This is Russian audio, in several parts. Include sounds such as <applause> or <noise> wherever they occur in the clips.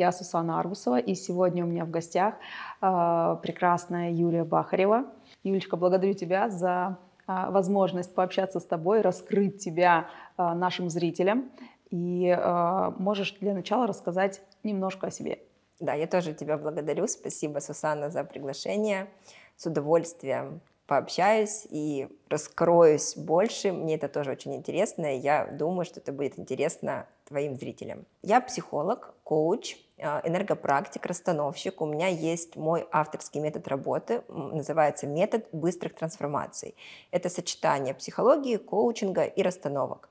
Я Сусана Арбусова, и сегодня у меня в гостях э, прекрасная Юлия Бахарева. Юлечка, благодарю тебя за э, возможность пообщаться с тобой, раскрыть тебя э, нашим зрителям. И э, можешь для начала рассказать немножко о себе. Да, я тоже тебя благодарю. Спасибо, Сусанна, за приглашение. С удовольствием пообщаюсь и раскроюсь больше. Мне это тоже очень интересно, и я думаю, что это будет интересно твоим зрителям. Я психолог, коуч, энергопрактик, расстановщик. У меня есть мой авторский метод работы, называется метод быстрых трансформаций. Это сочетание психологии, коучинга и расстановок.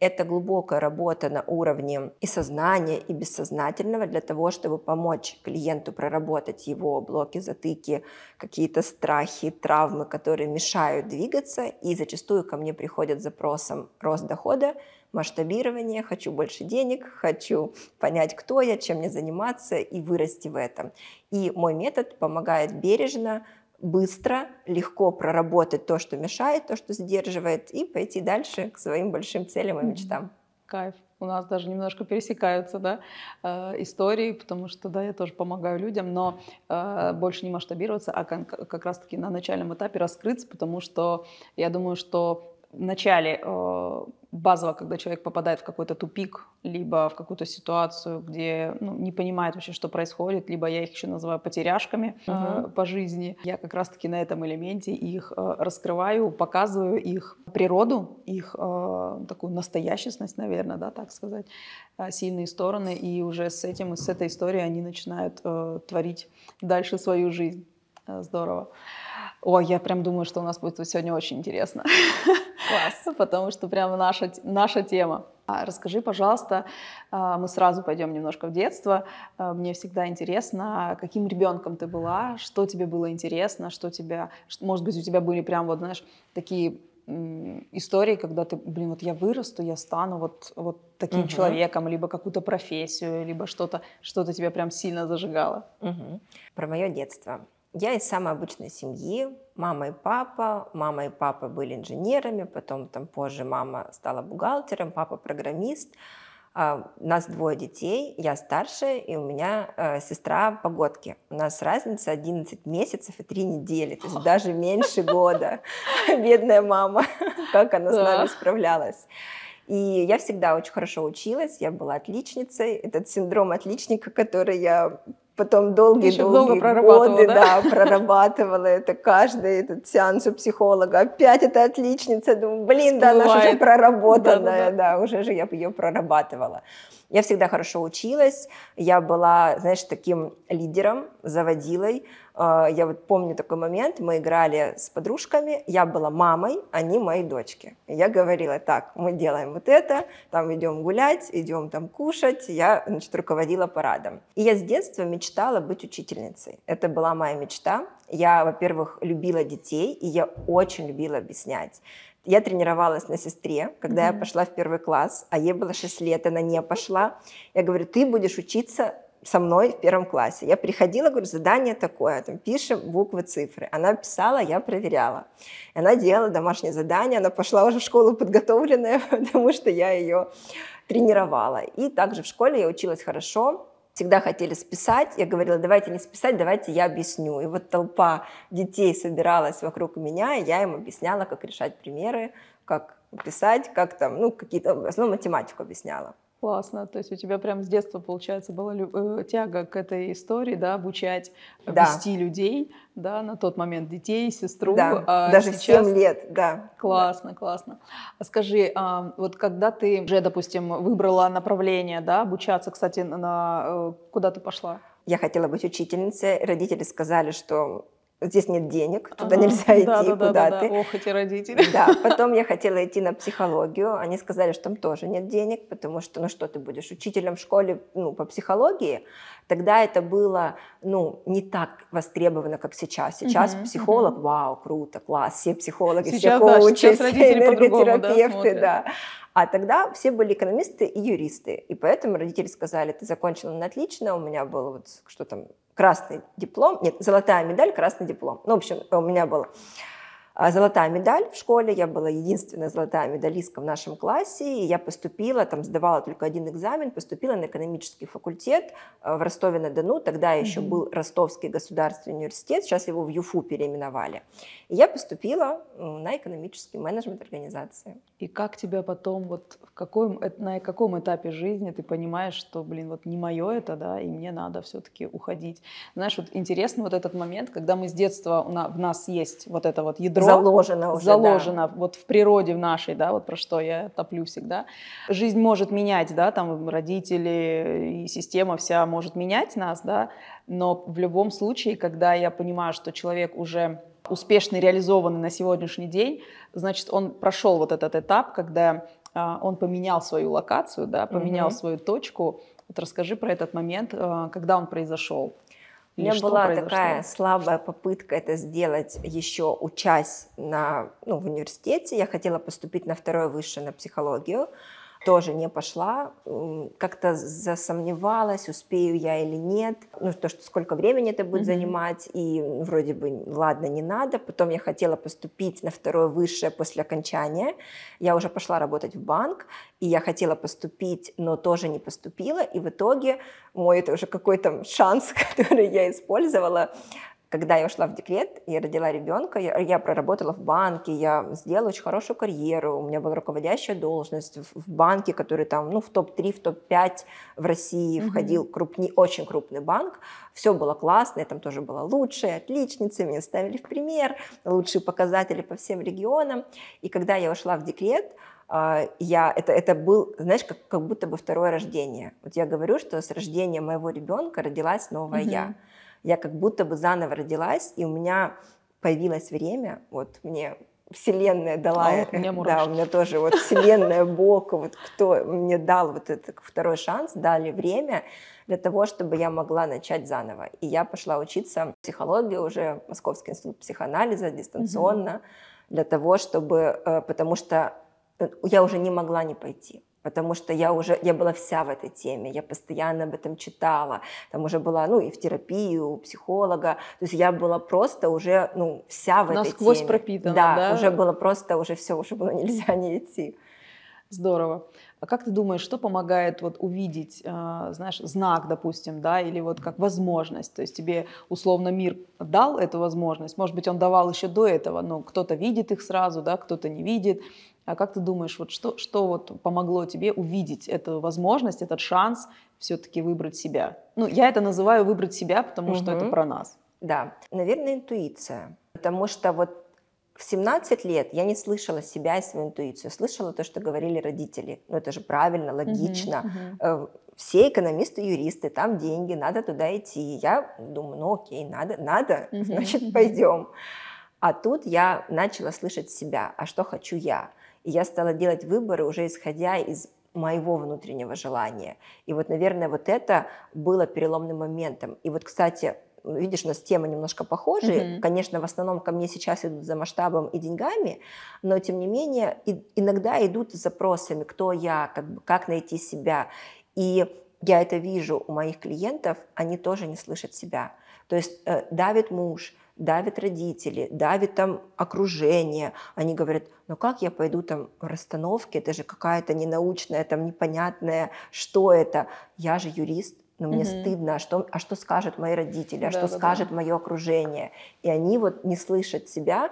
Это глубокая работа на уровне и сознания, и бессознательного для того, чтобы помочь клиенту проработать его блоки, затыки, какие-то страхи, травмы, которые мешают двигаться. И зачастую ко мне приходят с запросом рост дохода, масштабирование, хочу больше денег, хочу понять, кто я, чем мне заниматься и вырасти в этом. И мой метод помогает бережно быстро, легко проработать то, что мешает, то, что сдерживает, и пойти дальше к своим большим целям и мечтам. Кайф. У нас даже немножко пересекаются да, э, истории, потому что да, я тоже помогаю людям, но э, больше не масштабироваться, а как, как раз-таки на начальном этапе раскрыться, потому что я думаю, что в начале э, базово, когда человек попадает в какой-то тупик, либо в какую-то ситуацию, где ну, не понимает вообще, что происходит, либо я их еще называю потеряшками uh-huh. э, по жизни. Я как раз-таки на этом элементе их э, раскрываю, показываю их природу, их э, такую настоящесть, наверное, да, так сказать, э, сильные стороны, и уже с этим, с этой историей они начинают э, творить дальше свою жизнь. Э, здорово. Ой, я прям думаю, что у нас будет сегодня очень интересно. Класс. <laughs> Потому что прям наша, наша тема. А расскажи, пожалуйста, а, мы сразу пойдем немножко в детство. А, мне всегда интересно, каким ребенком ты была, что тебе было интересно, что тебя, может быть, у тебя были прям вот, знаешь, такие истории, когда ты, блин, вот я вырасту, я стану вот, вот таким угу. человеком, либо какую-то профессию, либо что-то, что-то тебя прям сильно зажигало. Угу. Про мое детство. Я из самой обычной семьи. Мама и папа. Мама и папа были инженерами, потом там позже мама стала бухгалтером, папа программист. Uh, у нас двое детей, я старшая, и у меня uh, сестра погодки. У нас разница 11 месяцев и 3 недели, то есть даже меньше года. <laughs> Бедная мама, <laughs> как она с нами справлялась. И я всегда очень хорошо училась, я была отличницей. Этот синдром отличника, который я потом долгие-долгие годы да? Да, прорабатывала это каждый этот сеанс у психолога. Опять это отличница. Думаю, блин, да, она уже проработанная, да, да, да. да, уже же я ее прорабатывала. Я всегда хорошо училась, я была, знаешь, таким лидером, заводилой. А, я вот помню такой момент, мы играли с подружками, я была мамой, они мои дочки. я говорила, так, мы делаем вот это, там идем гулять, идем там кушать, я, значит, руководила парадом. И я с детства мечтала быть учительницей. Это была моя мечта. Я, во-первых, любила детей, и я очень любила объяснять. Я тренировалась на сестре, когда mm-hmm. я пошла в первый класс, а ей было 6 лет, она не пошла. Я говорю, ты будешь учиться со мной в первом классе. Я приходила, говорю, задание такое, там пишем буквы, цифры. Она писала, я проверяла. Она делала домашнее задание, она пошла уже в школу подготовленная, <laughs> потому что я ее тренировала. И также в школе я училась хорошо, всегда хотели списать. Я говорила, давайте не списать, давайте я объясню. И вот толпа детей собиралась вокруг меня, и я им объясняла, как решать примеры, как писать, как там, ну, какие-то, в основном математику объясняла. Классно. То есть у тебя прям с детства, получается, была э, тяга к этой истории, да, обучать, да. вести людей, да, на тот момент детей, сестру. Да, а даже сейчас... 7 лет, да. Классно, да. классно. А скажи, а, вот когда ты уже, допустим, выбрала направление, да, обучаться, кстати, на э, куда ты пошла? Я хотела быть учительницей. Родители сказали, что здесь нет денег, туда ага, нельзя <laughs> идти, да, куда да, ты. Да, ох, эти родители. Да, <laughs> потом я хотела идти на психологию, они сказали, что там тоже нет денег, потому что, ну что ты будешь учителем в школе ну, по психологии, тогда это было, ну, не так востребовано, как сейчас. Сейчас угу, психолог, угу. вау, круто, класс, все психологи, сейчас, все коучи, да, все энерготерапевты, да, да. А тогда все были экономисты и юристы. И поэтому родители сказали, ты закончила на отлично, у меня было вот что там, красный диплом, нет, золотая медаль, красный диплом. Ну, в общем, у меня был а, золотая медаль в школе, я была единственная золотая медалистка в нашем классе, и я поступила, там сдавала только один экзамен, поступила на экономический факультет а, в Ростове-на-Дону, тогда еще mm-hmm. был Ростовский государственный университет, сейчас его в ЮФУ переименовали. И я поступила на экономический менеджмент организации. И как тебя потом, вот в каком, на каком этапе жизни ты понимаешь, что, блин, вот не мое это, да, и мне надо все-таки уходить. Знаешь, вот интересный вот этот момент, когда мы с детства, в нас есть вот это вот ядро, ядро заложено уже, заложено да. вот в природе в нашей, да, вот про что я топлю всегда. Жизнь может менять, да, там родители и система вся может менять нас, да, но в любом случае, когда я понимаю, что человек уже успешно реализованный на сегодняшний день, значит, он прошел вот этот этап, когда а, он поменял свою локацию, да, поменял угу. свою точку. Вот расскажи про этот момент, а, когда он произошел. У меня была произошло? такая слабая попытка это сделать еще учась на, ну, в университете. Я хотела поступить на второе высшее на психологию тоже не пошла, как-то засомневалась, успею я или нет, ну, то, что сколько времени это будет mm-hmm. занимать, и вроде бы, ладно, не надо. Потом я хотела поступить на второе высшее после окончания. Я уже пошла работать в банк, и я хотела поступить, но тоже не поступила, и в итоге мой это уже какой-то шанс, <laughs> который я использовала, когда я ушла в декрет, я родила ребенка, я, я проработала в банке, я сделала очень хорошую карьеру, у меня была руководящая должность в, в банке, который там, ну, в топ-3, в топ-5 в России mm-hmm. входил крупный, очень крупный банк. Все было классно, я там тоже была лучшей, отличницей, меня ставили в пример, лучшие показатели по всем регионам. И когда я ушла в декрет, а, я, это, это был, знаешь, как, как будто бы второе рождение. Вот я говорю, что с рождением моего ребенка родилась новая mm-hmm. я я как будто бы заново родилась, и у меня появилось время, вот мне Вселенная дала, а вот меня да, у меня тоже вот Вселенная, Бог, вот кто мне дал вот этот второй шанс, дали время для того, чтобы я могла начать заново. И я пошла учиться психологию уже, Московский институт психоанализа дистанционно, mm для того, чтобы, э, потому что э, я уже не могла не пойти потому что я уже, я была вся в этой теме, я постоянно об этом читала, там уже была, ну, и в терапии, у психолога, то есть я была просто уже, ну, вся в Насквозь этой теме. Насквозь пропитана, да, да? уже было просто, уже все, уже было <laughs> нельзя не идти. Здорово. А как ты думаешь, что помогает вот увидеть, э, знаешь, знак, допустим, да, или вот как возможность? То есть тебе условно мир дал эту возможность, может быть, он давал еще до этого, но кто-то видит их сразу, да, кто-то не видит. А как ты думаешь, вот что, что вот помогло тебе увидеть эту возможность, этот шанс все-таки выбрать себя? Ну, я это называю выбрать себя, потому угу. что это про нас. Да, наверное, интуиция. Потому что вот в 17 лет я не слышала себя и свою интуицию, слышала то, что говорили родители. Ну, это же правильно, логично. Uh-huh, uh-huh. Все экономисты, юристы, там деньги, надо туда идти. Я думаю, ну окей, надо, надо, <laughs> значит, пойдем. А тут я начала слышать себя, а что хочу я. И я стала делать выборы уже исходя из моего внутреннего желания. И вот, наверное, вот это было переломным моментом. И вот, кстати, видишь, у нас темы немножко похожие. Mm-hmm. Конечно, в основном ко мне сейчас идут за масштабом и деньгами, но тем не менее и, иногда идут с запросами, кто я, как, бы, как найти себя. И я это вижу у моих клиентов, они тоже не слышат себя. То есть э, давит муж, давят родители, давит там окружение. Они говорят, ну как я пойду там в расстановке, это же какая-то ненаучная, там непонятная, что это? Я же юрист, но мне mm стыдно, а что, а что скажут мои родители, а да, что да, скажет да. мое окружение. И они вот не слышат себя,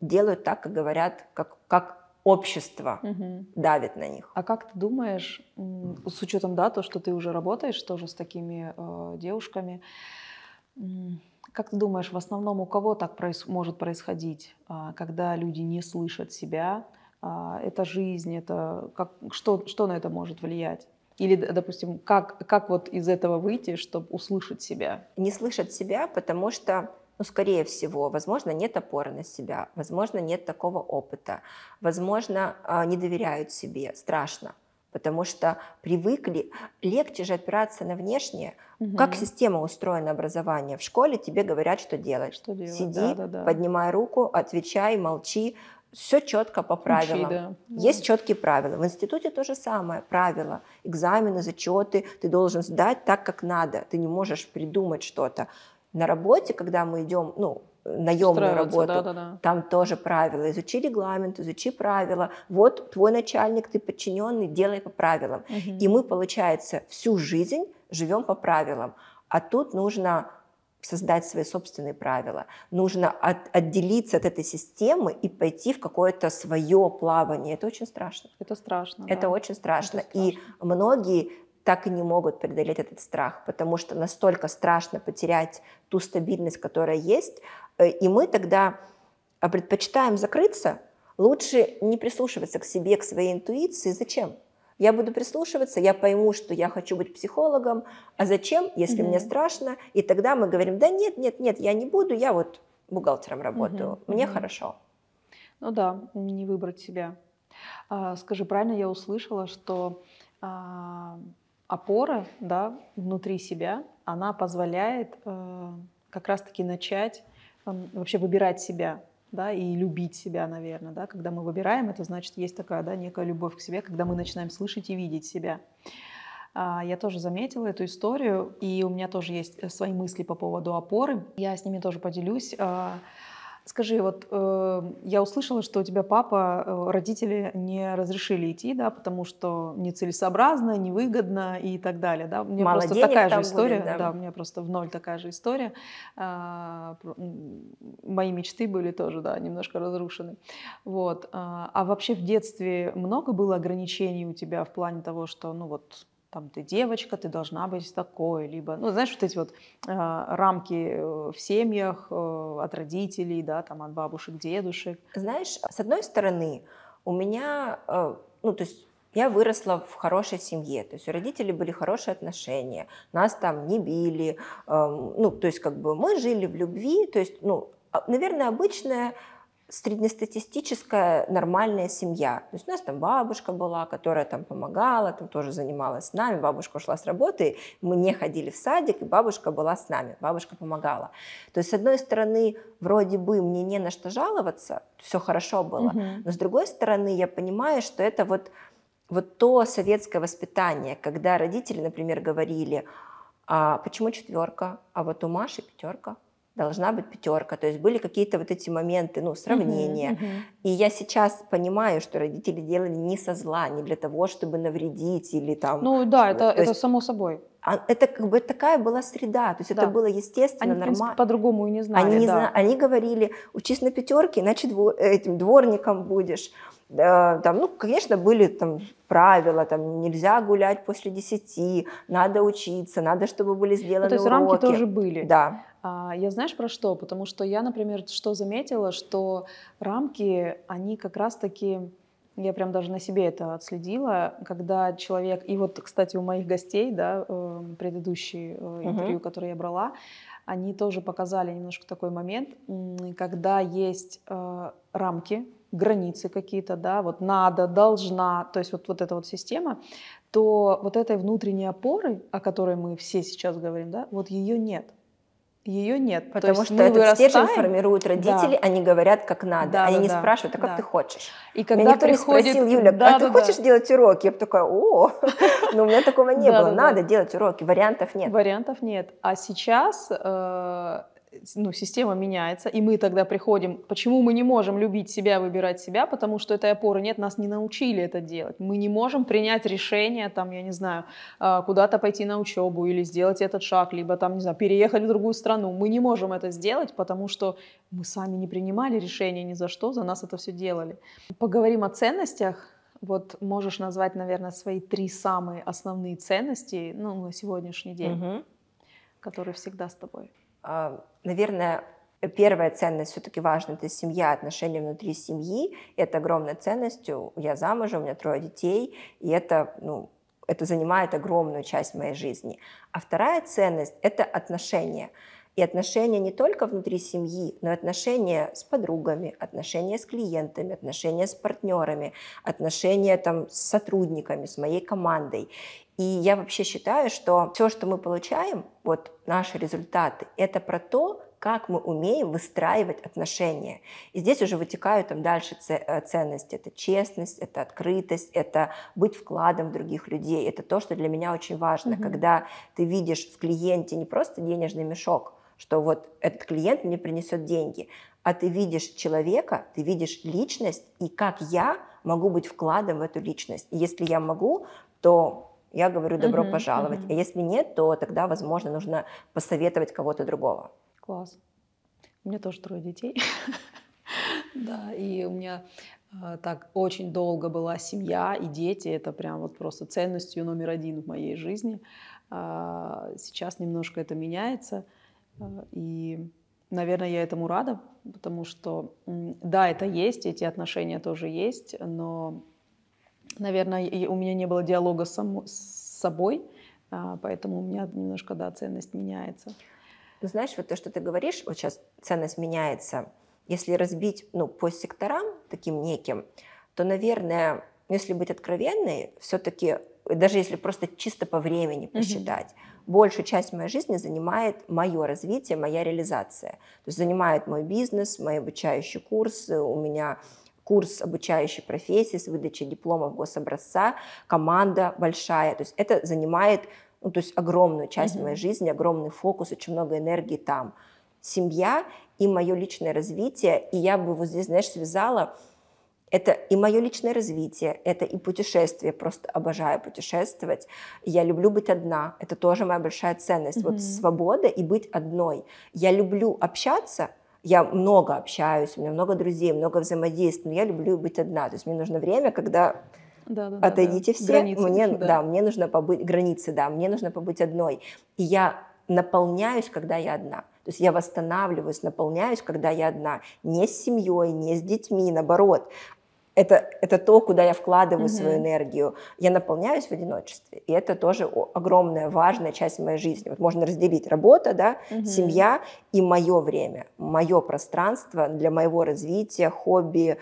делают так, как говорят, как, как общество угу. давит на них. А как ты думаешь, с учетом, да, то, что ты уже работаешь тоже с такими э, девушками, как ты думаешь, в основном у кого так проис- может происходить, а, когда люди не слышат себя? А, это жизнь, это как, что, что на это может влиять? Или, допустим, как, как вот из этого выйти, чтобы услышать себя? Не слышать себя, потому что, ну, скорее всего, возможно, нет опоры на себя, возможно, нет такого опыта, возможно, а, не доверяют себе, страшно потому что привыкли, легче же опираться на внешнее. Угу. Как система устроена образование? В школе тебе говорят, что делать. Что делать? Сиди, да, да, да. поднимай руку, отвечай, молчи. Все четко по правилам. Учи, да. Есть четкие правила. В институте то же самое. Правила. Экзамены, зачеты. Ты должен сдать так, как надо. Ты не можешь придумать что-то. На работе, когда мы идем, ну, наемную работу, да, да, да. там тоже правила. Изучи регламент, изучи правила. Вот твой начальник, ты подчиненный, делай по правилам. Мгм. И мы, получается, всю жизнь живем по правилам. А тут нужно создать свои собственные правила. Нужно от- отделиться от этой системы и пойти в какое-то свое плавание. Это очень страшно. Это страшно. Это да. очень страшно. Это И страшно. многие так и не могут преодолеть этот страх, потому что настолько страшно потерять ту стабильность, которая есть. Э, И мы тогда а, предпочитаем закрыться, лучше не прислушиваться к себе, к своей интуиции. Зачем? Я буду прислушиваться, я пойму, что я хочу быть психологом, а зачем, если Мгм. мне страшно? И тогда мы говорим, да нет, нет, нет, я не буду, я вот бухгалтером работаю, Мгм, мне мгм. хорошо. Ну да, не выбрать себя. А, скажи, правильно я услышала, что а, опора, да, внутри себя, она позволяет э, как раз-таки начать м, вообще выбирать себя, да, и любить себя, наверное, да. Когда мы выбираем, это значит есть такая, да, некая любовь к себе, когда мы начинаем слышать и видеть себя. А, Я тоже заметила эту историю, и у меня тоже есть э, свои мысли по поводу опоры. Я с ними тоже поделюсь. А, Скажи, вот э, я услышала, что у тебя папа, э, родители не разрешили идти, да, потому что нецелесообразно, невыгодно и так далее, да. У меня Мало просто такая же история, будет, да. да, у меня просто в ноль такая же история. М, мои мечты были тоже, да, немножко разрушены. Вот. А а вообще в детстве много было ограничений у тебя в плане того, что, ну вот, там ты девочка, ты должна быть такой, либо, ну, знаешь, вот эти вот а, рамки э, в семьях э, от родителей, да, там от бабушек, дедушек. Знаешь, с одной стороны, у меня, э, ну, то есть я выросла в хорошей семье, то есть у родителей были хорошие отношения, нас там не били, эм, ну, то есть как бы мы жили в любви, то есть, ну, а- наверное, обычная среднестатистическая нормальная семья. То есть у нас там бабушка была, которая там помогала, там тоже занималась с нами, бабушка ушла с работы, мы не ходили в садик, и бабушка была с нами, бабушка помогала. То есть, с одной стороны, вроде бы мне не на что жаловаться, все хорошо было, Мгм. но с другой стороны, я понимаю, что это вот, вот то советское воспитание, когда родители, например, говорили, а почему четверка, а вот у Маши пятерка, должна быть пятерка. То есть были какие-то вот эти моменты, ну, сравнения. Мгм, мгм. И я сейчас понимаю, что родители делали не со зла, не для того, чтобы навредить или там... Ну да, это, то это есть само собой. а это как бы такая была среда, то есть Да. это было естественно, нормально. по-другому и не знали, Они, не да. зна- они говорили, учись на пятерке, иначе дво- этим дворником будешь. Да, Там, ну, конечно, были там правила, там нельзя гулять после десяти, надо учиться, надо, чтобы были сделаны Ну, то есть уроки. рамки тоже были. Да. А, Я знаешь про что? Потому что я, например, что заметила, что рамки, они как раз-таки, я прям даже на себе это отследила, когда человек, и вот, кстати, у моих гостей, да, э, предыдущие э, интервью, которые я брала, они тоже показали немножко такой момент, когда есть э, рамки, границы какие-то, да, вот надо, должна, то есть вот, вот эта вот система, то вот этой внутренней опоры, о которой мы все сейчас говорим, да, вот ее нет. Ее нет. То Потому что этот стержень вырастаем, формируют родители, они говорят, как надо. Да, они да, не да, спрашивают, а как да. ты хочешь. И Когда никто приходит... не спросил, Юля, Да, а ты да, да. хочешь делать уроки? Я бы такая, о, <laughs> но у меня такого не Да, было. да, да. Надо делать уроки, вариантов нет. Вариантов нет. А сейчас э, ну, система меняется, и мы тогда приходим... Почему мы не можем любить себя, выбирать себя? Потому что этой опоры нет, нас не научили это делать. Мы не можем принять решение, там, я не знаю, э, куда-то пойти на учебу или сделать этот шаг, либо там, не знаю, переехать в другую страну. Мы не можем это сделать, потому что мы сами не принимали решения ни за что, за нас это все делали. Поговорим о ценностях. Вот можешь назвать, наверное, свои три самые основные ценности ну, на сегодняшний день, Мгм. которые всегда с тобой. А, Наверное, первая ценность все-таки важна, это семья, отношения внутри семьи. Это огромная ценность. Я замужем, у меня трое детей, и это, ну, это занимает огромную часть моей жизни. А вторая ценность – это отношения. И отношения не только внутри семьи, но и отношения с подругами, отношения с клиентами, отношения с партнерами, отношения там, с сотрудниками, с моей командой. И я вообще считаю, что все, что мы получаем, вот наши результаты, это про то, как мы умеем выстраивать отношения. И здесь уже вытекают там дальше э, ценности. Это честность, это открытость, это быть вкладом в других людей. Это то, что для меня очень важно, Мгм. когда ты видишь в клиенте не просто денежный мешок, что вот этот клиент мне принесет деньги, а ты видишь человека, ты видишь личность, и как я могу быть вкладом в эту личность. И если я могу, то я говорю добро uh-huh, пожаловать. Uh-huh. А если нет, то тогда, возможно, нужно посоветовать кого-то другого. Класс. У меня тоже трое детей. <laughs> Да, и у меня э, так очень долго была семья и дети. Это прям вот просто ценностью номер один в моей жизни. А, сейчас немножко это меняется. Э, и, наверное, я этому рада, потому что, да, это есть, эти отношения тоже есть, но наверное, у меня не было диалога само, с собой, а, поэтому у меня немножко, да, ценность меняется. Ну, знаешь, вот то, что ты говоришь, вот сейчас ценность меняется, если разбить, ну, по секторам таким неким, то, наверное, если быть откровенной, все-таки, даже если просто чисто по времени посчитать, mm-hmm. Большую часть моей жизни занимает мое развитие, моя реализация. То есть занимает мой бизнес, мои обучающие курсы, у меня курс обучающей профессии с выдачей дипломов гособразца, команда большая. То есть это занимает ну, то есть огромную часть mm-hmm. моей жизни, огромный фокус, очень много энергии там. Семья и мое личное развитие, и я бы вот здесь, знаешь, связала это и мое личное развитие, это и путешествие, просто обожаю путешествовать. Я люблю быть одна, это тоже моя большая ценность. Mm-hmm. Вот свобода и быть одной. Я люблю общаться, я много общаюсь, у меня много друзей, много взаимодействий, но я люблю быть одна. То есть мне нужно время, когда да, да, отойдите да, все, границы мне, да. да, мне нужно побыть, границы, да, мне нужно побыть одной. И я наполняюсь, когда я одна. То есть я восстанавливаюсь, наполняюсь, когда я одна. Не с семьей, не с детьми, наоборот это, это то, куда я вкладываю mm-hmm. свою энергию. Я наполняюсь в одиночестве. И это тоже огромная, важная часть моей жизни. Вот можно разделить работа, да, mm-hmm. семья и мое время, мое пространство для моего развития, хобби,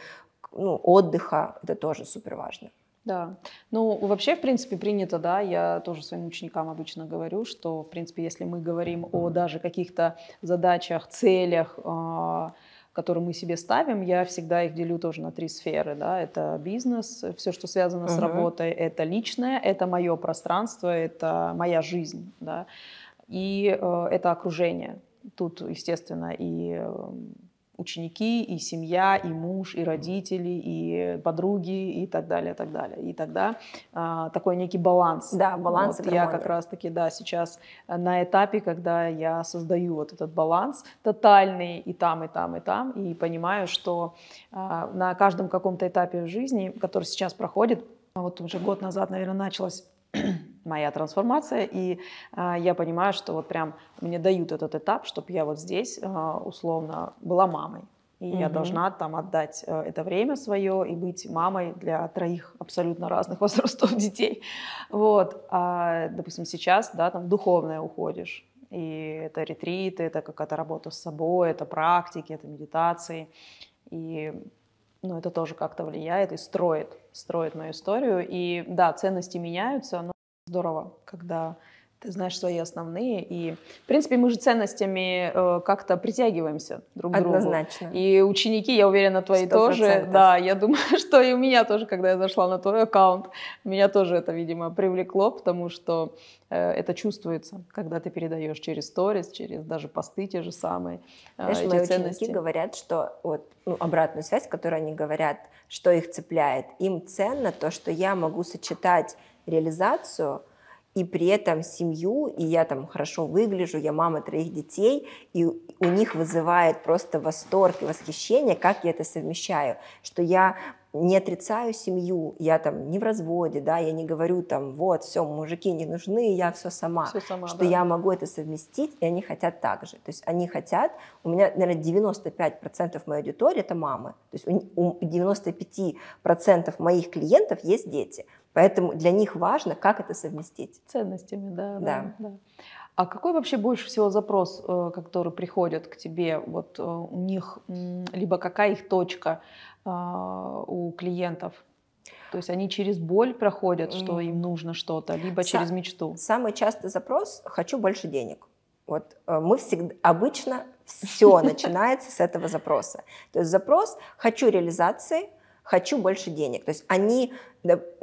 ну, отдыха. Это тоже супер важно. Да. Ну, вообще, в принципе, принято, да, я тоже своим ученикам обычно говорю, что, в принципе, если мы говорим о даже каких-то задачах, целях, э- которые мы себе ставим, я всегда их делю тоже на три сферы. Да? Это бизнес, все, что связано uh-huh. с работой, это личное, это мое пространство, это моя жизнь. Да? И э, это окружение. Тут, естественно, и э, ученики, и семья, и муж, и родители, и подруги, и так далее, и так далее. И тогда а, такой некий баланс. Да, баланс. Вот я как раз-таки, да, сейчас на этапе, когда я создаю вот этот баланс тотальный и там, и там, и там, и понимаю, что а, на каждом каком-то этапе в жизни, который сейчас проходит, вот уже год назад, наверное, началось моя трансформация, и э, я понимаю, что вот прям мне дают этот этап, чтобы я вот здесь э, условно была мамой. И угу. я должна там отдать э, это время свое и быть мамой для троих абсолютно разных <laughs> возрастов детей. Вот. А, допустим, сейчас, да, там духовное уходишь. И это ретриты, это какая-то работа с собой, это практики, это медитации. И ну, это тоже как-то влияет и строит, строит мою историю. И да, ценности меняются, но здорово, когда ты знаешь свои основные. И, в принципе, мы же ценностями э, как-то притягиваемся друг к другу. Однозначно. И ученики, я уверена, твои 100%. тоже. Да, я думаю, <laughs> что и у меня тоже, когда я зашла на твой аккаунт, меня тоже это, видимо, привлекло, потому что э, это чувствуется, когда ты передаешь через сторис, через даже посты те же самые. Э, Знаешь, мои ценности. ученики говорят, что вот ну, обратную связь, которую они говорят, что их цепляет. Им ценно то, что я могу сочетать реализацию и при этом семью, и я там хорошо выгляжу, я мама троих детей, и у них вызывает просто восторг и восхищение, как я это совмещаю, что я не отрицаю семью, я там не в разводе, да, я не говорю там, вот, все, мужики не нужны, я все сама, все сама что да. я могу это совместить, и они хотят так же. То есть они хотят, у меня, наверное, 95% моей аудитории это мамы, то есть у 95% моих клиентов есть дети, поэтому для них важно, как это совместить. Ценностями, да. Да. да. А какой вообще больше всего запрос, э, который приходит к тебе? Вот э, у них либо какая их точка а, у клиентов? То есть они через боль проходят, что им нужно что-то, либо через мечту? Самый частый запрос «хочу больше денег». Вот э, мы всегда, обычно все <laughs> начинается с этого запроса. То есть запрос «хочу реализации», «хочу больше денег». То есть они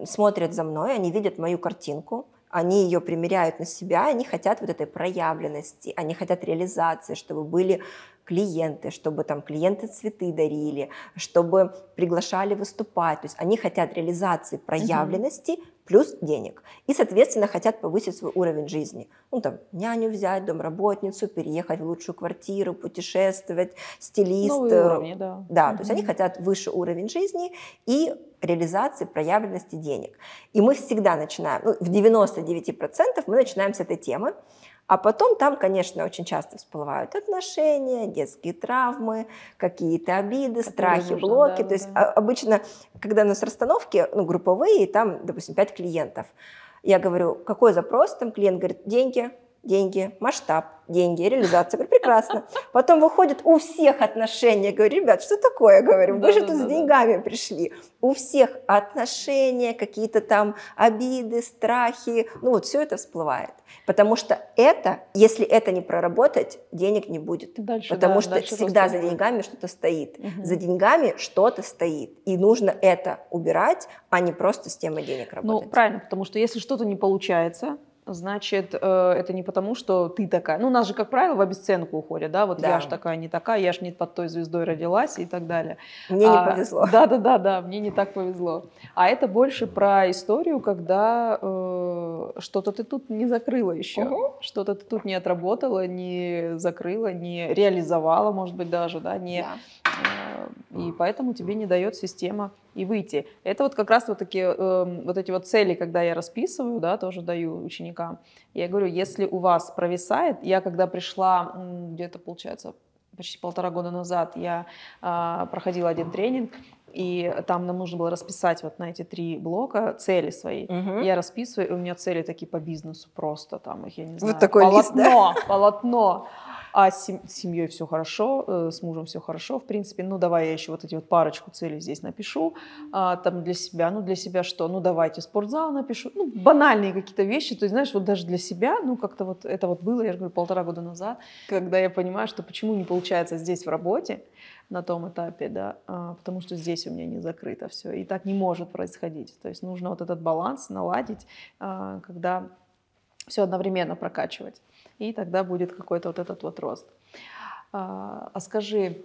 смотрят за мной, они видят мою картинку, они ее примеряют на себя, они хотят вот этой проявленности, они хотят реализации, чтобы были клиенты, чтобы там клиенты цветы дарили, чтобы приглашали выступать. То есть они хотят реализации проявленности угу. плюс денег. И, соответственно, хотят повысить свой уровень жизни. Ну, там, няню взять, домработницу, переехать в лучшую квартиру, путешествовать, стилист. Новые э, уровни, да. Да, угу. то есть они хотят выше уровень жизни и реализации проявленности денег. И мы всегда начинаем, ну, в 99% мы начинаем с этой темы. А потом там, конечно, очень часто всплывают отношения, детские травмы, какие-то обиды, страхи, нужно, блоки. Да, То есть да. обычно, когда у нас расстановки, ну, групповые, там, допустим, 5 клиентов, я говорю, какой запрос, там клиент говорит, деньги, деньги, масштаб, деньги, реализация. Говорю, прекрасно. Потом выходит у всех отношения. Говорю, ребят, что такое? Я говорю, вы же тут с деньгами пришли. У всех отношения, какие-то там обиды, страхи. Ну вот все это всплывает. Потому что это, если это не проработать, денег не будет. Дальше, Потому да, что дальше всегда за деньгами что-то стоит. Угу. За деньгами что-то стоит. И нужно это убирать, а не просто с темой денег ну, работать. Ну, правильно, потому что если что-то не получается, значит, э, это не потому, что ты такая. Ну, у нас же, как правило, в обесценку уходят, да, вот да. я же такая, не такая, я же не под той звездой родилась и так далее. Мне а, не повезло. Да, да, да, да, мне не так повезло. А это больше про историю, когда э, что-то ты тут не закрыла еще, угу. что-то ты тут не отработала, не закрыла, не реализовала, может быть, даже, да, не... Да и поэтому тебе не дает система и выйти. Это вот как раз вот такие э, вот эти вот цели, когда я расписываю, да, тоже даю ученикам. Я говорю, если у вас провисает, я когда пришла где-то получается почти полтора года назад, я э, проходила один тренинг, и там нам нужно было расписать вот на эти три блока цели свои. Угу. Я расписываю, и у меня цели такие по бизнесу просто там их, я не знаю. Вот такой полотно, лист, да? полотно а с семьей все хорошо, э, с мужем все хорошо, в принципе, ну давай я еще вот эти вот парочку целей здесь напишу, а, там для себя, ну для себя что, ну давайте спортзал напишу, ну банальные какие-то вещи, то есть знаешь, вот даже для себя, ну как-то вот это вот было, я же говорю, полтора года назад, когда я понимаю, что почему не получается здесь в работе, на том этапе, да, а, потому что здесь у меня не закрыто все, и так не может происходить. То есть нужно вот этот баланс наладить, а, когда все одновременно прокачивать и тогда будет какой-то вот этот вот рост. А, а скажи,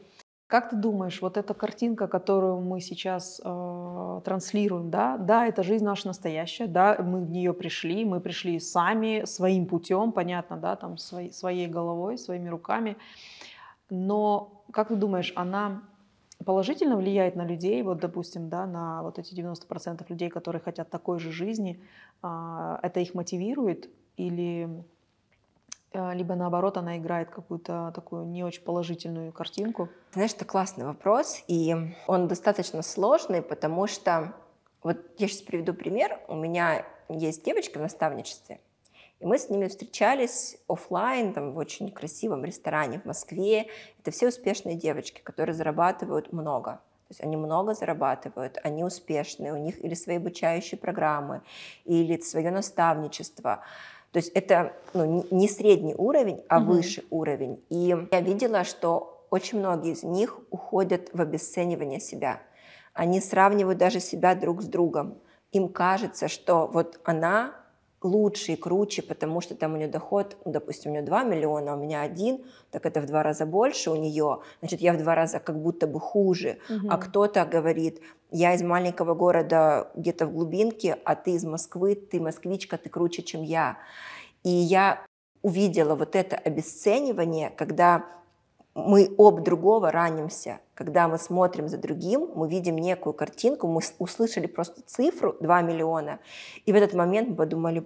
как ты думаешь, вот эта картинка, которую мы сейчас э, транслируем, да, да, это жизнь наша настоящая, да, мы в нее пришли, мы пришли сами, своим путем, понятно, да, там, своей, своей головой, своими руками, но как ты думаешь, она положительно влияет на людей, вот, допустим, да, на вот эти 90% людей, которые хотят такой же жизни, э, это их мотивирует или либо наоборот она играет какую-то такую не очень положительную картинку? Знаешь, это классный вопрос, и он достаточно сложный, потому что вот я сейчас приведу пример. У меня есть девочка в наставничестве, и мы с ними встречались офлайн, там, в очень красивом ресторане в Москве. Это все успешные девочки, которые зарабатывают много. То есть они много зарабатывают, они успешные, у них или свои обучающие программы, или свое наставничество. То есть это ну, не средний уровень, а угу. выше уровень. И я видела, что очень многие из них уходят в обесценивание себя. Они сравнивают даже себя друг с другом. Им кажется, что вот она лучше и круче, потому что там у нее доход, ну, допустим, у нее 2 миллиона, а у меня один, так это в два раза больше у нее, значит, я в два раза как будто бы хуже. Угу. А кто-то говорит, я из маленького города где-то в глубинке, а ты из Москвы, ты москвичка, ты круче, чем я. И я увидела вот это обесценивание, когда мы об другого ранимся. Когда мы смотрим за другим, мы видим некую картинку, мы услышали просто цифру 2 миллиона, и в этот момент мы подумали,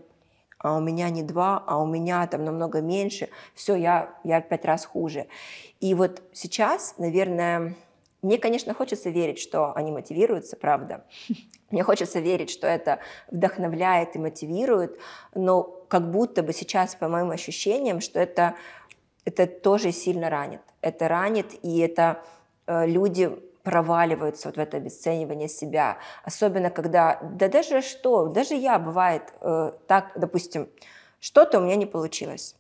а у меня не 2, а у меня там намного меньше, все, я, я пять раз хуже. И вот сейчас, наверное, мне, конечно, хочется верить, что они мотивируются, правда. <laughs> Мне хочется верить, что это вдохновляет и мотивирует, но как будто бы сейчас, по моим ощущениям, что это, это тоже сильно ранит это ранит, и это э, люди проваливаются вот в это обесценивание себя. Особенно когда, да даже что, даже я бывает э, так, допустим, что-то у меня не получилось.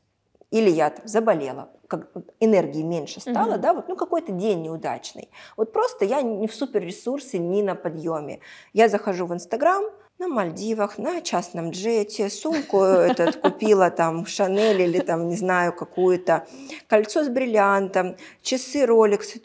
Или я там заболела, как энергии меньше стало, mm-hmm. да, вот, ну какой-то день неудачный. Вот просто я не в суперресурсе, не на подъеме. Я захожу в Инстаграм, на Мальдивах, на частном джете, сумку этот купила там Шанель или там, не знаю, какую-то, кольцо с бриллиантом, часы Rolex.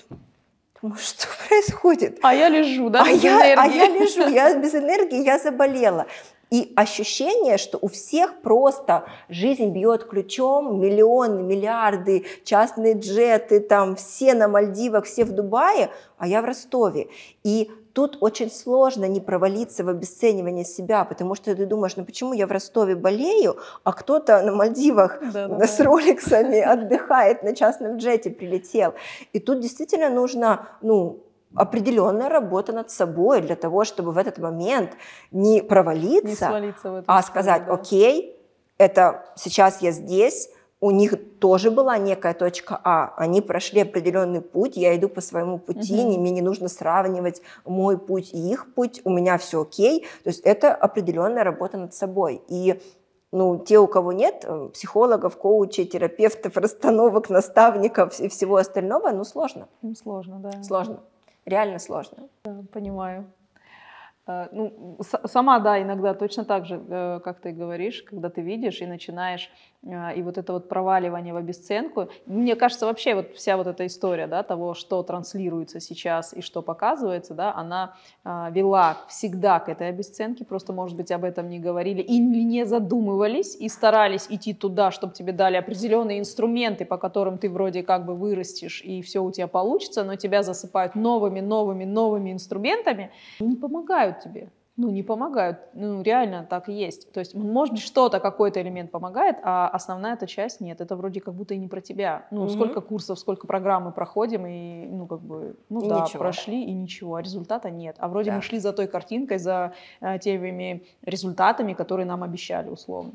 Думаю, что <laughs> происходит? А я лежу, да, а без я, энергии. А я лежу, я без энергии, я заболела. И ощущение, что у всех просто жизнь бьет ключом, миллионы, миллиарды, частные джеты, там все на Мальдивах, все в Дубае, а я в Ростове. И тут очень сложно не провалиться в обесценивание себя, потому что ты думаешь, ну почему я в Ростове болею, а кто-то на Мальдивах да, да, с роликсами отдыхает, на частном джете прилетел. И тут действительно нужно, ну, определенная работа над собой для того, чтобы в этот момент не провалиться, не а сказать, да. окей, это сейчас я здесь, у них тоже была некая точка А, они прошли определенный путь, я иду по своему пути, угу. мне не нужно сравнивать мой путь и их путь, у меня все окей, то есть это определенная работа над собой. И ну, те, у кого нет э, психологов, коучей, терапевтов, расстановок, наставников и всего остального, ну, сложно. Сложно, да. Сложно реально сложно. Да, понимаю. Э, ну, сама, да, иногда точно так же, э, как ты говоришь, когда ты видишь и начинаешь а, и вот это вот проваливание в обесценку. Мне кажется, вообще вот вся вот эта история, да, того, что транслируется сейчас и что показывается, да, она вела всегда к этой обесценке, просто, может быть, об этом не говорили и не задумывались, и старались идти туда, чтобы тебе дали определенные инструменты, по которым ты вроде как бы вырастешь, и все у тебя получится, но тебя засыпают новыми, новыми, новыми инструментами, не помогают тебе ну, не помогают. Ну, реально так и есть. То есть, может быть, что-то, какой-то элемент помогает, а основная эта часть нет. Это вроде как будто и не про тебя. Ну, угу. сколько курсов, сколько программ мы проходим, и, ну, как бы, ну и да, ничего. прошли, и ничего, а результата нет. А вроде да. мы шли за той картинкой, за э, теми результатами, которые нам обещали, условно.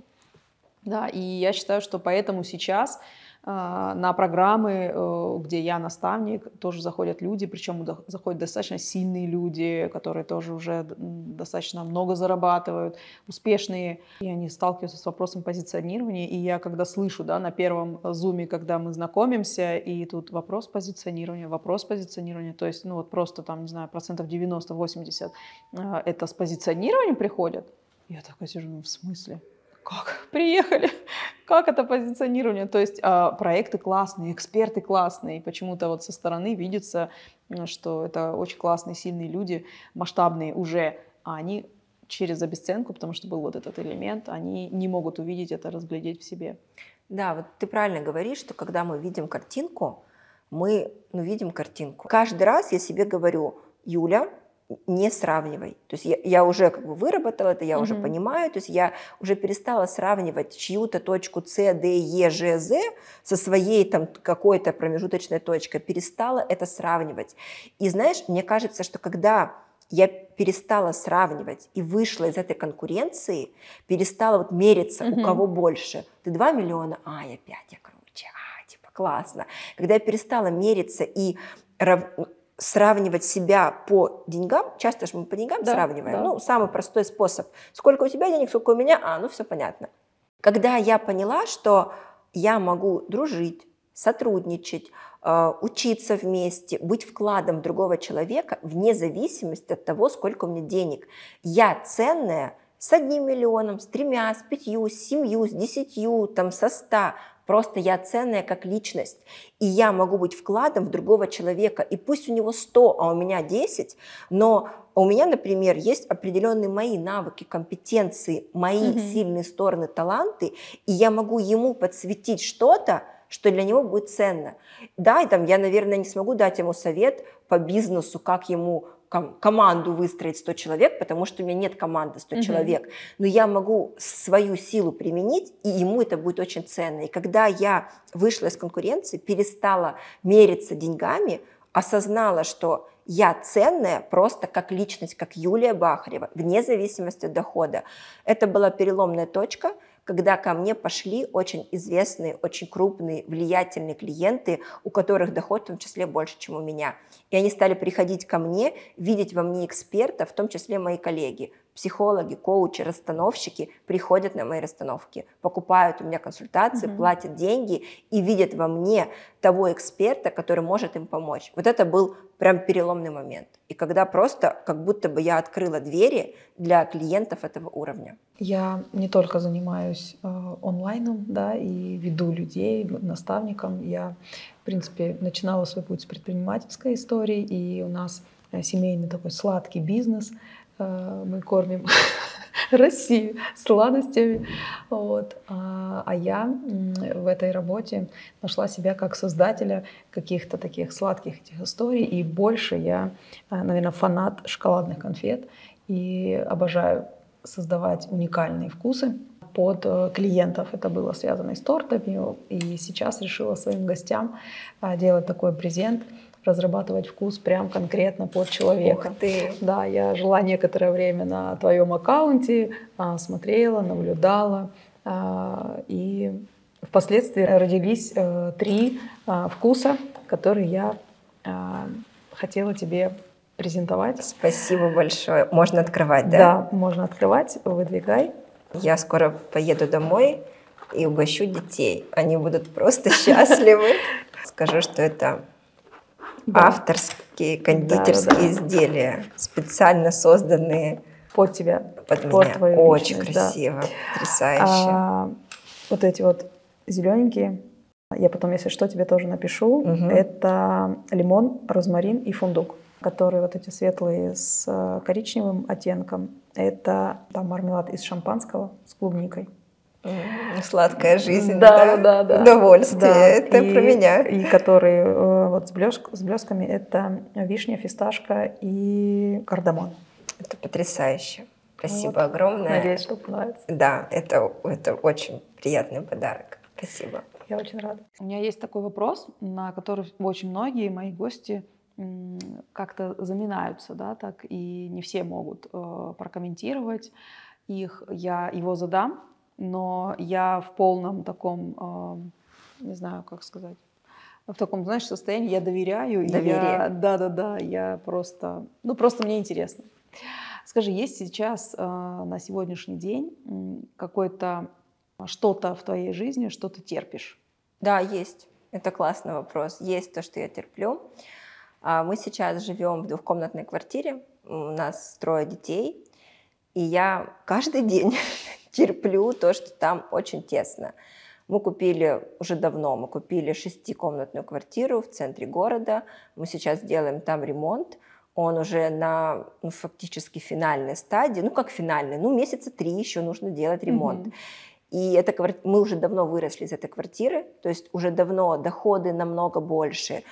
Да, и я считаю, что поэтому сейчас на программы, э, где я наставник, тоже заходят люди, причем заходят достаточно сильные люди, которые тоже уже достаточно много зарабатывают, успешные, и они сталкиваются с вопросом позиционирования. И я когда слышу да, на первом зуме, когда мы знакомимся, и тут вопрос позиционирования, вопрос позиционирования, то есть ну вот просто там, не знаю, процентов 90-80 э, это с позиционированием приходят, я такая сижу, ну в смысле? Как <laughs> приехали, как это позиционирование. То есть э, проекты классные, эксперты классные, почему-то вот со стороны видится, что это очень классные, сильные люди, масштабные уже, а они через обесценку, потому что был вот этот элемент, они не могут увидеть это, разглядеть в себе. Да, вот ты правильно говоришь, что когда мы видим картинку, мы ну, видим картинку. Каждый раз я себе говорю, Юля, не сравнивай. То есть я, я уже как бы выработала это, я угу. уже понимаю, то есть я уже перестала сравнивать чью-то точку С, Д, Е, Ж, З со своей там какой-то промежуточной точкой, перестала это сравнивать. И знаешь, мне кажется, что когда я перестала сравнивать и вышла из этой конкуренции, перестала вот мериться, угу. у кого больше. Ты 2 миллиона, а, я 5, я круче, а, типа классно. Когда я перестала мериться и рав сравнивать себя по деньгам, часто же мы по деньгам да, сравниваем, да. ну, самый простой способ. Сколько у тебя денег, сколько у меня, а, ну, все понятно. Когда я поняла, что я могу дружить, сотрудничать, э, учиться вместе, быть вкладом другого человека вне зависимости от того, сколько у меня денег. Я ценная с одним миллионом, с тремя, с пятью, с семью, с десятью, там, со ста. Просто я ценная как личность, и я могу быть вкладом в другого человека. И пусть у него 100, а у меня 10, но у меня, например, есть определенные мои навыки, компетенции, мои mm-hmm. сильные стороны, таланты, и я могу ему подсветить что-то, что для него будет ценно. Да, и там я, наверное, не смогу дать ему совет по бизнесу, как ему команду выстроить 100 человек, потому что у меня нет команды 100 угу. человек, но я могу свою силу применить, и ему это будет очень ценно. И когда я вышла из конкуренции, перестала мериться деньгами, осознала, что я ценная просто как личность, как Юлия Бахарева, вне зависимости от дохода. Это была переломная точка, когда ко мне пошли очень известные, очень крупные, влиятельные клиенты, у которых доход в том числе больше, чем у меня. И они стали приходить ко мне, видеть во мне эксперта, в том числе мои коллеги. Психологи, коучи, расстановщики приходят на мои расстановки, покупают у меня консультации, mm-hmm. платят деньги и видят во мне того эксперта, который может им помочь. Вот это был прям переломный момент. И когда просто как будто бы я открыла двери для клиентов этого уровня. Я не только занимаюсь э, онлайном, да, и веду людей наставником. Я, в принципе, начинала свой путь с предпринимательской истории, и у нас э, семейный такой сладкий бизнес – мы кормим <laughs> Россию сладостями. Вот. А, а я в этой работе нашла себя как создателя каких-то таких сладких этих историй. И больше я, э, наверное, фанат шоколадных конфет и обожаю создавать уникальные вкусы под э, клиентов. Это было связано и с тортами. И сейчас решила своим гостям делать такой презент – разрабатывать вкус прям конкретно под человека. Ух ты. Да, я жила некоторое время на твоем аккаунте, а, смотрела, наблюдала, а, и впоследствии родились э, три а, вкуса, которые я хотела тебе презентовать. Спасибо большое. Можно открывать, да? Да, можно открывать. Выдвигай. Я скоро поеду домой и угощу детей. Они будут просто <laughs> счастливы. Скажу, что это да. авторские кондитерские да, да, изделия, специально созданные под тебя, под, под меня. Твою Очень красиво, да. потрясающе. А, вот эти вот зелененькие, я потом, если что, тебе тоже напишу. Угу. Это лимон, розмарин и фундук, которые вот эти светлые с э, коричневым оттенком. Это там мармелад из шампанского с клубникой. Сладкая жизнь, да, да, да, да. удовольствие, да. это и, про меня. И которые э, вот с, блеск, с блесками это вишня, фисташка и кардамон. Это потрясающе. Спасибо вот. огромное. Надеюсь, что понравится. Да, это, это очень приятный подарок. Спасибо. Я очень рада. У меня есть такой вопрос, на который очень многие мои гости как-то заминаются, да, так и не все могут э, прокомментировать их. Я его задам, но я в полном таком, не знаю, как сказать, в таком, знаешь, состоянии я доверяю. Доверие. Да, да, да. Я просто, ну просто мне интересно. Скажи, есть сейчас а, на сегодняшний день какое-то что-то в твоей жизни, что ты терпишь? Да, есть. Это классный вопрос. Есть то, что я терплю. А, мы сейчас живем в двухкомнатной квартире. У нас трое детей. И я каждый день <laughs> терплю то, что там очень тесно. Мы купили уже давно, мы купили шестикомнатную квартиру в центре города. Мы сейчас делаем там ремонт. Он уже на ну, фактически финальной стадии. Ну, как финальный? Ну, месяца три еще нужно делать ремонт. Mm-hmm. И это, мы уже давно выросли из этой квартиры, то есть уже давно доходы намного больше,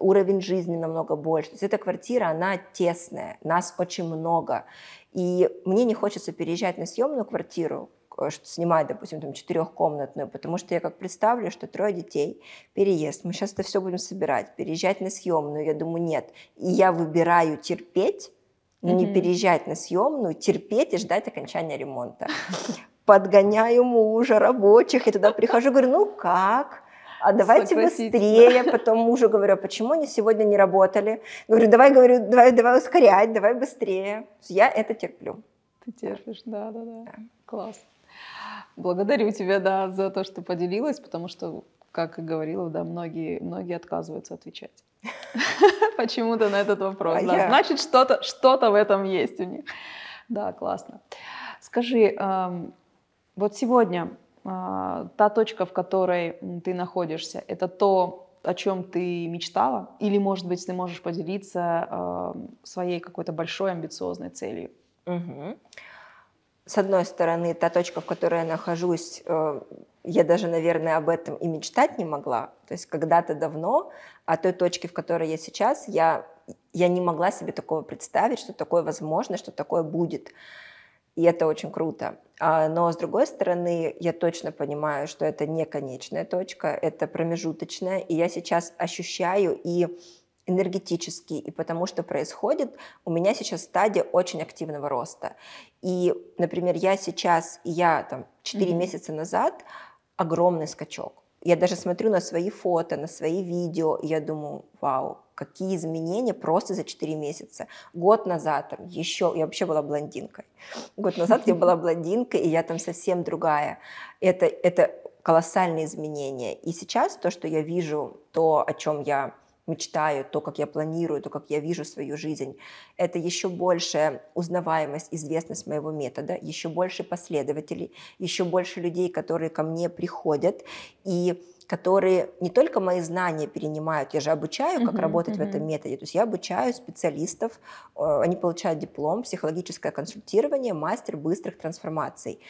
уровень жизни намного больше. То есть эта квартира, она тесная, нас очень много. И мне не хочется переезжать на съемную квартиру, э, снимать, допустим, там четырехкомнатную, потому что я как представлю, что трое детей, переезд, мы сейчас это все будем собирать, переезжать на съемную, я думаю, нет. И я выбираю терпеть, но mm-hmm. не переезжать на съемную, терпеть и ждать окончания ремонта. Подгоняю мужа, рабочих, и туда прихожу, говорю, ну как? А давайте быстрее. Потом мужу говорю, а почему они сегодня не работали? Говорю, давай, говорю, давай, давай ускорять, давай быстрее. Я это терплю. Ты терпишь, да, да, да. Класс. Благодарю тебя, да, за то, что поделилась, потому что, как и говорила, да, многие, многие отказываются отвечать. <laughs> Почему-то на этот вопрос. А да. Значит, что-то что в этом есть у них. Да, классно. Скажи, вот сегодня та точка, в которой ты находишься, это то, о чем ты мечтала? Или, может быть, ты можешь поделиться э, своей какой-то большой амбициозной целью? Угу. С одной стороны, та точка, в которой я нахожусь, э, я даже, наверное, об этом и мечтать не могла. То есть когда-то давно о той точке, в которой я сейчас, я, я не могла себе такого представить, что такое возможно, что такое будет и это очень круто. А, но с другой стороны, я точно понимаю, что это не конечная точка, это промежуточная, и я сейчас ощущаю и энергетически, и потому что происходит, у меня сейчас стадия очень активного роста. И, например, я сейчас, я там 4 mm-hmm. месяца назад, огромный скачок. Я даже смотрю на свои фото, на свои видео, и я думаю, вау, какие изменения просто за 4 месяца. Год назад там еще, я вообще была блондинкой. Год назад я была блондинкой, и я там совсем другая. Это, это колоссальные изменения. И сейчас то, что я вижу, то, о чем я мечтаю, то, как я планирую, то, как я вижу свою жизнь, это еще больше узнаваемость, известность моего метода, еще больше последователей, еще больше людей, которые ко мне приходят и которые не только мои знания перенимают, я же обучаю, как uh-huh, работать uh-huh. в этом методе, то есть я обучаю специалистов, э, они получают диплом, психологическое консультирование, мастер быстрых трансформаций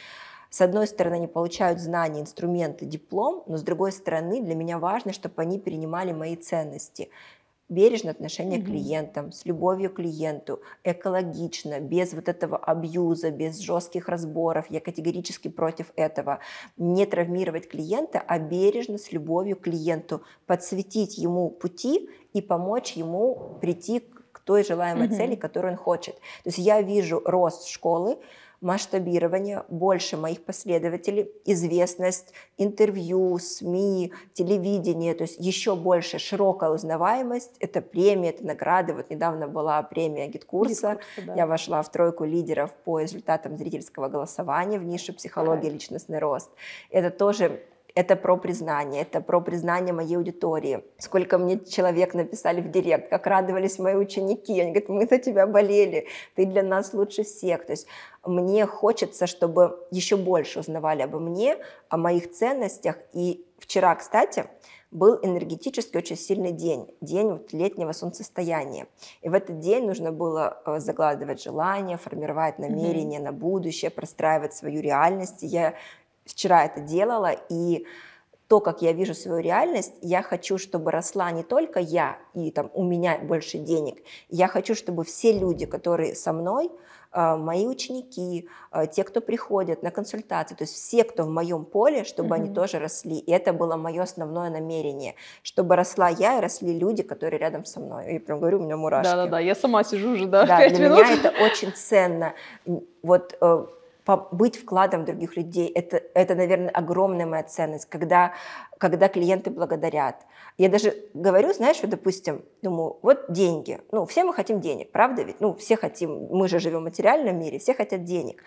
с одной стороны, они получают знания, инструменты, диплом, но с другой стороны, для меня важно, чтобы они перенимали мои ценности. Бережное отношение mm-hmm. к клиентам, с любовью к клиенту, экологично, без вот этого абьюза, без жестких разборов. Я категорически против этого. Не травмировать клиента, а бережно, с любовью к клиенту, подсветить ему пути и помочь ему прийти к той желаемой mm-hmm. цели, которую он хочет. То есть я вижу рост школы, масштабирование, больше моих последователей, известность, интервью, СМИ, телевидение, то есть еще больше широкая узнаваемость, это премия, это награды. Вот недавно была премия Гиткурса, да. я вошла в тройку лидеров по результатам зрительского голосования в нише психология, личностный рост. Это тоже это про признание, это про признание моей аудитории. Сколько мне человек написали в директ, как радовались мои ученики. Они говорят, мы за тебя болели, ты для нас лучше всех. То есть мне хочется, чтобы еще больше узнавали обо мне, о моих ценностях. И вчера, кстати, был энергетически очень сильный день, день вот летнего солнцестояния. И в этот день нужно было э, загладывать желания, формировать намерения mm-hmm. на будущее, простраивать свою реальность. И я вчера это делала, и то, как я вижу свою реальность, я хочу, чтобы росла не только я, и там у меня больше денег, я хочу, чтобы все люди, которые со мной, э, мои ученики, э, те, кто приходят на консультации, то есть все, кто в моем поле, чтобы mm-hmm. они тоже росли. И это было мое основное намерение, чтобы росла я и росли люди, которые рядом со мной. Я прям говорю, у меня мурашки. Да-да-да, я сама сижу уже, да, Да, для минут. меня это очень ценно. Вот э, быть вкладом других людей. Это, это, наверное, огромная моя ценность, когда, когда клиенты благодарят. Я даже говорю, знаешь, вот, допустим, думаю, вот деньги. Ну, все мы хотим денег, правда ведь? Ну, все хотим, мы же живем в материальном мире, все хотят денег.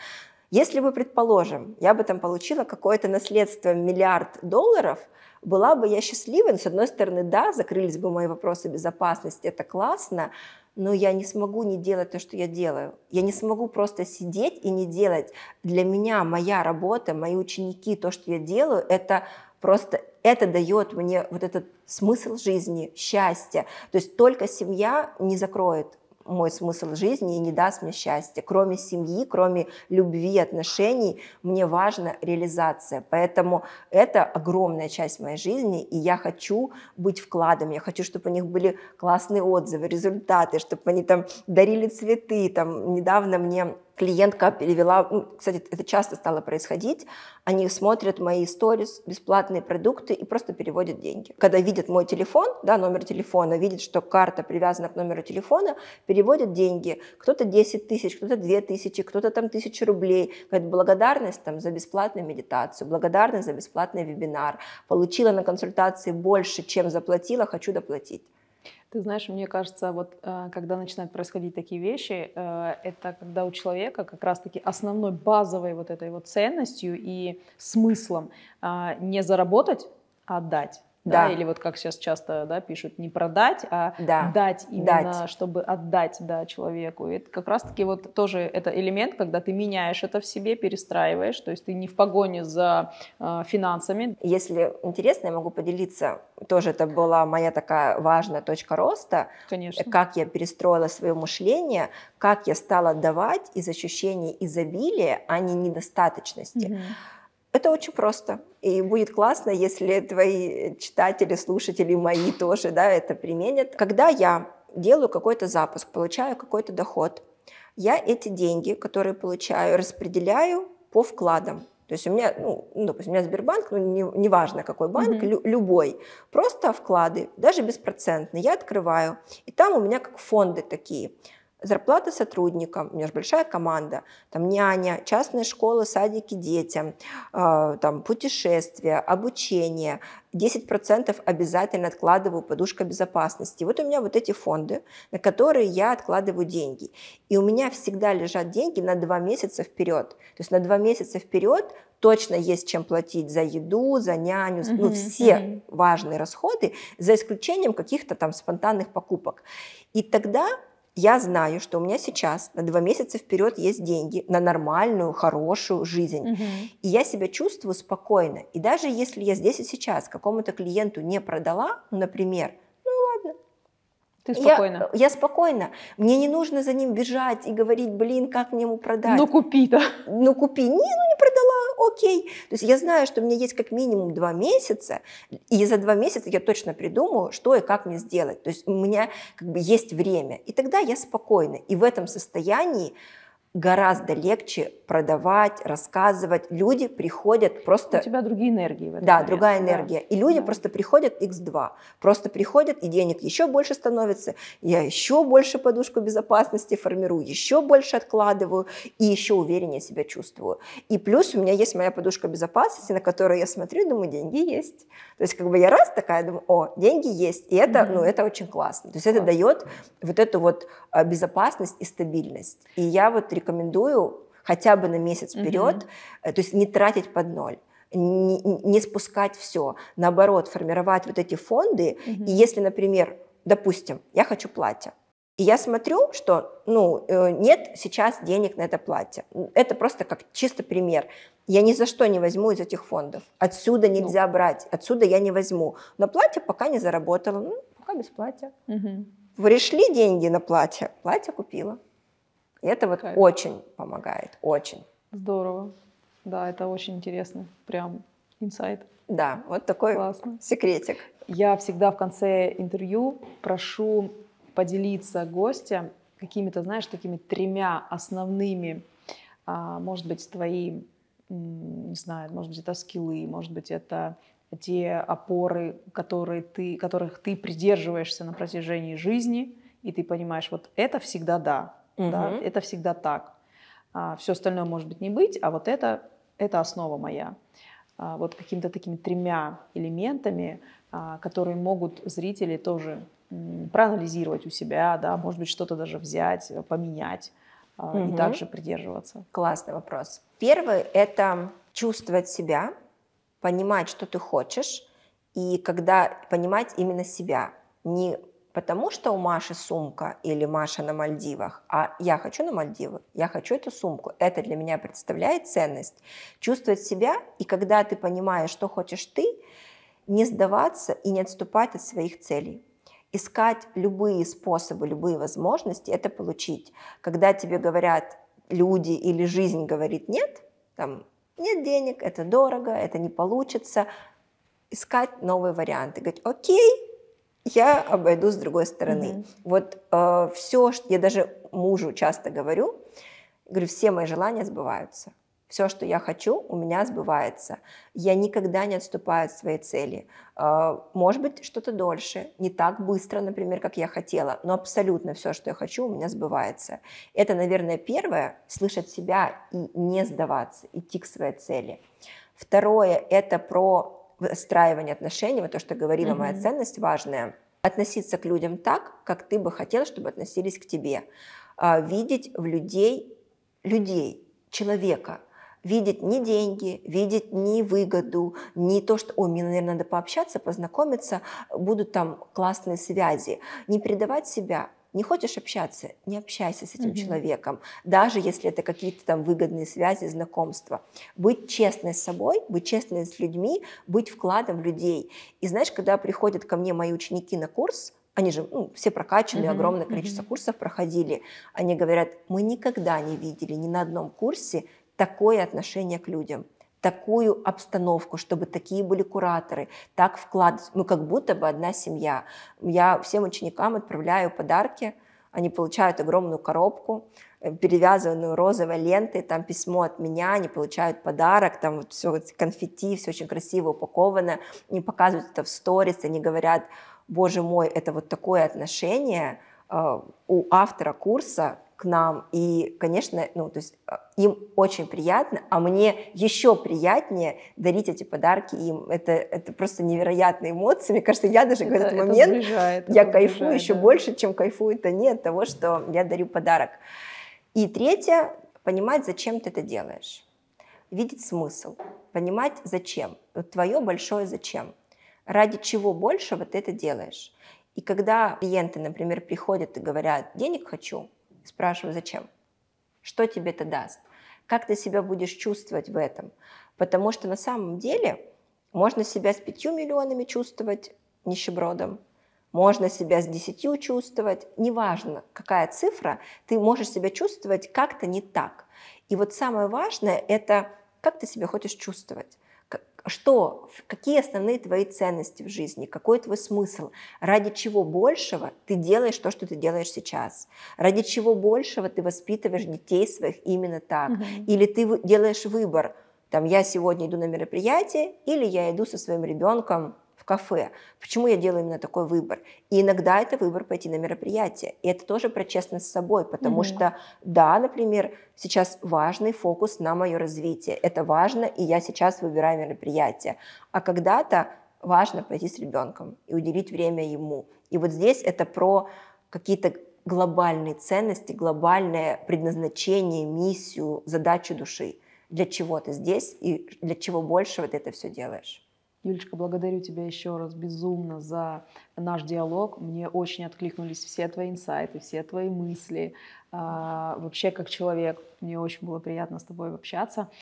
Если бы, предположим, я бы там получила какое-то наследство миллиард долларов, была бы я счастлива, но с одной стороны, да, закрылись бы мои вопросы безопасности, это классно, но я не смогу не делать то, что я делаю. Я не смогу просто сидеть и не делать. Для меня моя работа, мои ученики, то, что я делаю, это просто это дает мне вот этот смысл жизни, счастье. То есть только семья не закроет мой смысл жизни и не даст мне счастья. Кроме семьи, кроме любви, отношений, мне важна реализация. Поэтому это огромная часть моей жизни, и я хочу быть вкладом, я хочу, чтобы у них были классные отзывы, результаты, чтобы они там дарили цветы. Там недавно мне клиентка перевела, ну, кстати, это часто стало происходить, они смотрят мои сторис, бесплатные продукты и просто переводят деньги. Когда видят мой телефон, да, номер телефона, видят, что карта привязана к номеру телефона, переводят деньги. Кто-то 10 тысяч, кто-то 2 тысячи, кто-то там тысячу рублей. Говорит, благодарность там за бесплатную медитацию, благодарность за бесплатный вебинар. Получила на консультации больше, чем заплатила, хочу доплатить. Ты знаешь, мне кажется, вот э, когда начинают происходить такие вещи, э, это когда у человека как раз-таки основной базовой вот этой вот ценностью и смыслом э, не заработать, а отдать да. да, или вот как сейчас часто да, пишут, не продать, а да. дать именно, дать. чтобы отдать да, человеку. И это как раз-таки вот тоже это элемент, когда ты меняешь это в себе, перестраиваешь, то есть ты не в погоне за э, финансами. Если интересно, я могу поделиться, тоже это была моя такая важная точка роста, Конечно. как я перестроила свое мышление, как я стала давать из ощущения изобилия, а не недостаточности. Угу. Это очень просто. И будет классно, если твои читатели, слушатели мои тоже да, это применят. Когда я делаю какой-то запуск, получаю какой-то доход, я эти деньги, которые получаю, распределяю по вкладам. То есть у меня, ну, ну допустим, у меня Сбербанк, ну, неважно не, какой банк, mm-hmm. лю, любой, просто вклады, даже беспроцентные, я открываю, и там у меня как фонды такие. Зарплата сотрудникам, у меня же большая команда, там няня, частные школы, садики детям, э, там путешествия, обучение, 10% обязательно откладываю подушка безопасности. Вот у меня вот эти фонды, на которые я откладываю деньги. И у меня всегда лежат деньги на два месяца вперед. То есть на два месяца вперед точно есть чем платить за еду, за няню, uh-huh, ну все важные расходы, за исключением каких-то там спонтанных покупок. И тогда я знаю, что у меня сейчас на два месяца вперед есть деньги на нормальную, хорошую жизнь. Угу. И я себя чувствую спокойно. И даже если я здесь и сейчас какому-то клиенту не продала, ну, например, ты спокойно. Я, я спокойно. Мне не нужно за ним бежать и говорить, блин, как мне ему продать. Ну купи, да. Ну купи. Не, ну не продала, окей. То есть я знаю, что у меня есть как минимум два месяца, и за два месяца я точно придумаю, что и как мне сделать. То есть у меня как бы есть время. И тогда я спокойна. И в этом состоянии гораздо легче продавать, рассказывать. Люди приходят просто... У тебя другие энергии в этом Да, момент. другая энергия. Да. И люди да. просто приходят x2. Просто приходят, и денег еще больше становится. Я еще больше подушку безопасности формирую, еще больше откладываю, и еще увереннее себя чувствую. И плюс у меня есть моя подушка безопасности, на которую я смотрю, думаю, деньги есть. То есть как бы я раз такая думаю, о, деньги есть. И это, mm-hmm. ну, это очень классно. То есть это дает вот эту вот а, безопасность и стабильность. И я вот рекомендую хотя бы на месяц вперед, угу. то есть не тратить под ноль. Не, не спускать все, наоборот, формировать вот эти фонды. Угу. И если, например, допустим, я хочу платье, и я смотрю, что ну, э, нет сейчас денег на это платье. Это просто как чисто пример. Я ни за что не возьму из этих фондов. Отсюда ну. нельзя ну. брать, отсюда я не возьму. Но платье пока не заработала. Ну, пока без платья. Угу. Пришли деньги на платье, платье купила. И это вот Кайф. очень помогает, очень. Здорово. Да, это очень интересно. Прям инсайт. Да, вот такой Классно. секретик. Я всегда в конце интервью прошу поделиться гостя какими-то, знаешь, такими тремя основными, а, может быть, твои, не знаю, может быть, это скиллы, может быть, это те опоры, которые ты, которых ты придерживаешься на протяжении жизни, и ты понимаешь, вот это всегда да, Угу. Да, это всегда так. А, все остальное может быть не быть, а вот это, это основа моя. А, вот какими-то такими тремя элементами, а, которые могут зрители тоже проанализировать у себя, да, может быть, что-то даже взять, поменять угу. и также придерживаться. Классный вопрос. Первый – это чувствовать себя, понимать, что ты хочешь, и когда понимать именно себя, не потому что у Маши сумка или Маша на Мальдивах, а я хочу на Мальдивы, я хочу эту сумку. Это для меня представляет ценность. Чувствовать себя, и когда ты понимаешь, что хочешь ты, не сдаваться и не отступать от своих целей. Искать любые способы, любые возможности это получить. Когда тебе говорят люди или жизнь говорит нет, там нет денег, это дорого, это не получится, искать новые варианты. Говорить, окей, я обойду с другой стороны. Mm-hmm. Вот э, все, что я даже мужу часто говорю, говорю, все мои желания сбываются. Все, что я хочу, у меня сбывается. Я никогда не отступаю от своей цели. Э, может быть, что-то дольше, не так быстро, например, как я хотела, но абсолютно все, что я хочу, у меня сбывается. Это, наверное, первое, слышать себя и не сдаваться, идти к своей цели. Второе, это про выстраивание отношений, вот то, что говорила mm-hmm. моя ценность важная, относиться к людям так, как ты бы хотел, чтобы относились к тебе. А, видеть в людей, людей, человека, видеть не деньги, видеть не выгоду, не то, что, ой, мне, наверное, надо пообщаться, познакомиться, будут там классные связи. Не предавать себя, не хочешь общаться, не общайся с этим mm-hmm. человеком, даже если это какие-то там выгодные связи, знакомства. Быть честной с собой, быть честной с людьми, быть вкладом в людей. И знаешь, когда приходят ко мне мои ученики на курс, они же ну, все прокачанные, mm-hmm. огромное количество mm-hmm. курсов проходили, они говорят, мы никогда не видели ни на одном курсе такое отношение к людям такую обстановку, чтобы такие были кураторы, так вкладывать. Мы как будто бы одна семья. Я всем ученикам отправляю подарки, они получают огромную коробку, э, перевязанную розовой лентой, там письмо от меня, они получают подарок, там вот все конфетти, все очень красиво упаковано, они показывают это в сторис, они говорят, боже мой, это вот такое отношение, э, у автора курса к нам, и, конечно, ну, то есть э, им очень приятно, а мне еще приятнее дарить эти подарки им. Это, это просто невероятные эмоции. Мне кажется, я даже это, в этот это момент сближает, я кайфую сближает, еще да. больше, чем кайфуют они от того, что я дарю подарок. И третье, понимать, зачем ты это делаешь. Видеть смысл, понимать, зачем. Вот твое большое зачем. Ради чего большего ты это делаешь. И когда клиенты, например, приходят и говорят, денег хочу, Спрашиваю, зачем? Что тебе это даст? Как ты себя будешь чувствовать в этом? Потому что на самом деле можно себя с пятью миллионами чувствовать нищебродом, можно себя с десятью чувствовать, неважно, какая цифра, ты можешь себя чувствовать как-то не так. И вот самое важное – это как ты себя хочешь чувствовать что, какие основные твои ценности в жизни, какой твой смысл, ради чего большего ты делаешь то, что ты делаешь сейчас, ради чего большего ты воспитываешь детей своих именно так, угу. или ты делаешь выбор, там, я сегодня иду на мероприятие, или я иду со своим ребенком в кафе. Почему я делаю именно такой выбор? И иногда это выбор пойти на мероприятие. И это тоже про честность с собой, потому mm-hmm. что, да, например, сейчас важный фокус на мое развитие. Это важно, и я сейчас выбираю мероприятие. А когда-то важно пойти с ребенком и уделить время ему. И вот здесь это про какие-то глобальные ценности, глобальное предназначение, миссию, задачу души. Для чего ты здесь и для чего большего ты это все делаешь. Юлечка, благодарю тебя еще раз безумно за наш диалог. Мне очень откликнулись все твои инсайты, все твои мысли. А, вообще, как человек, мне очень было приятно с тобой общаться.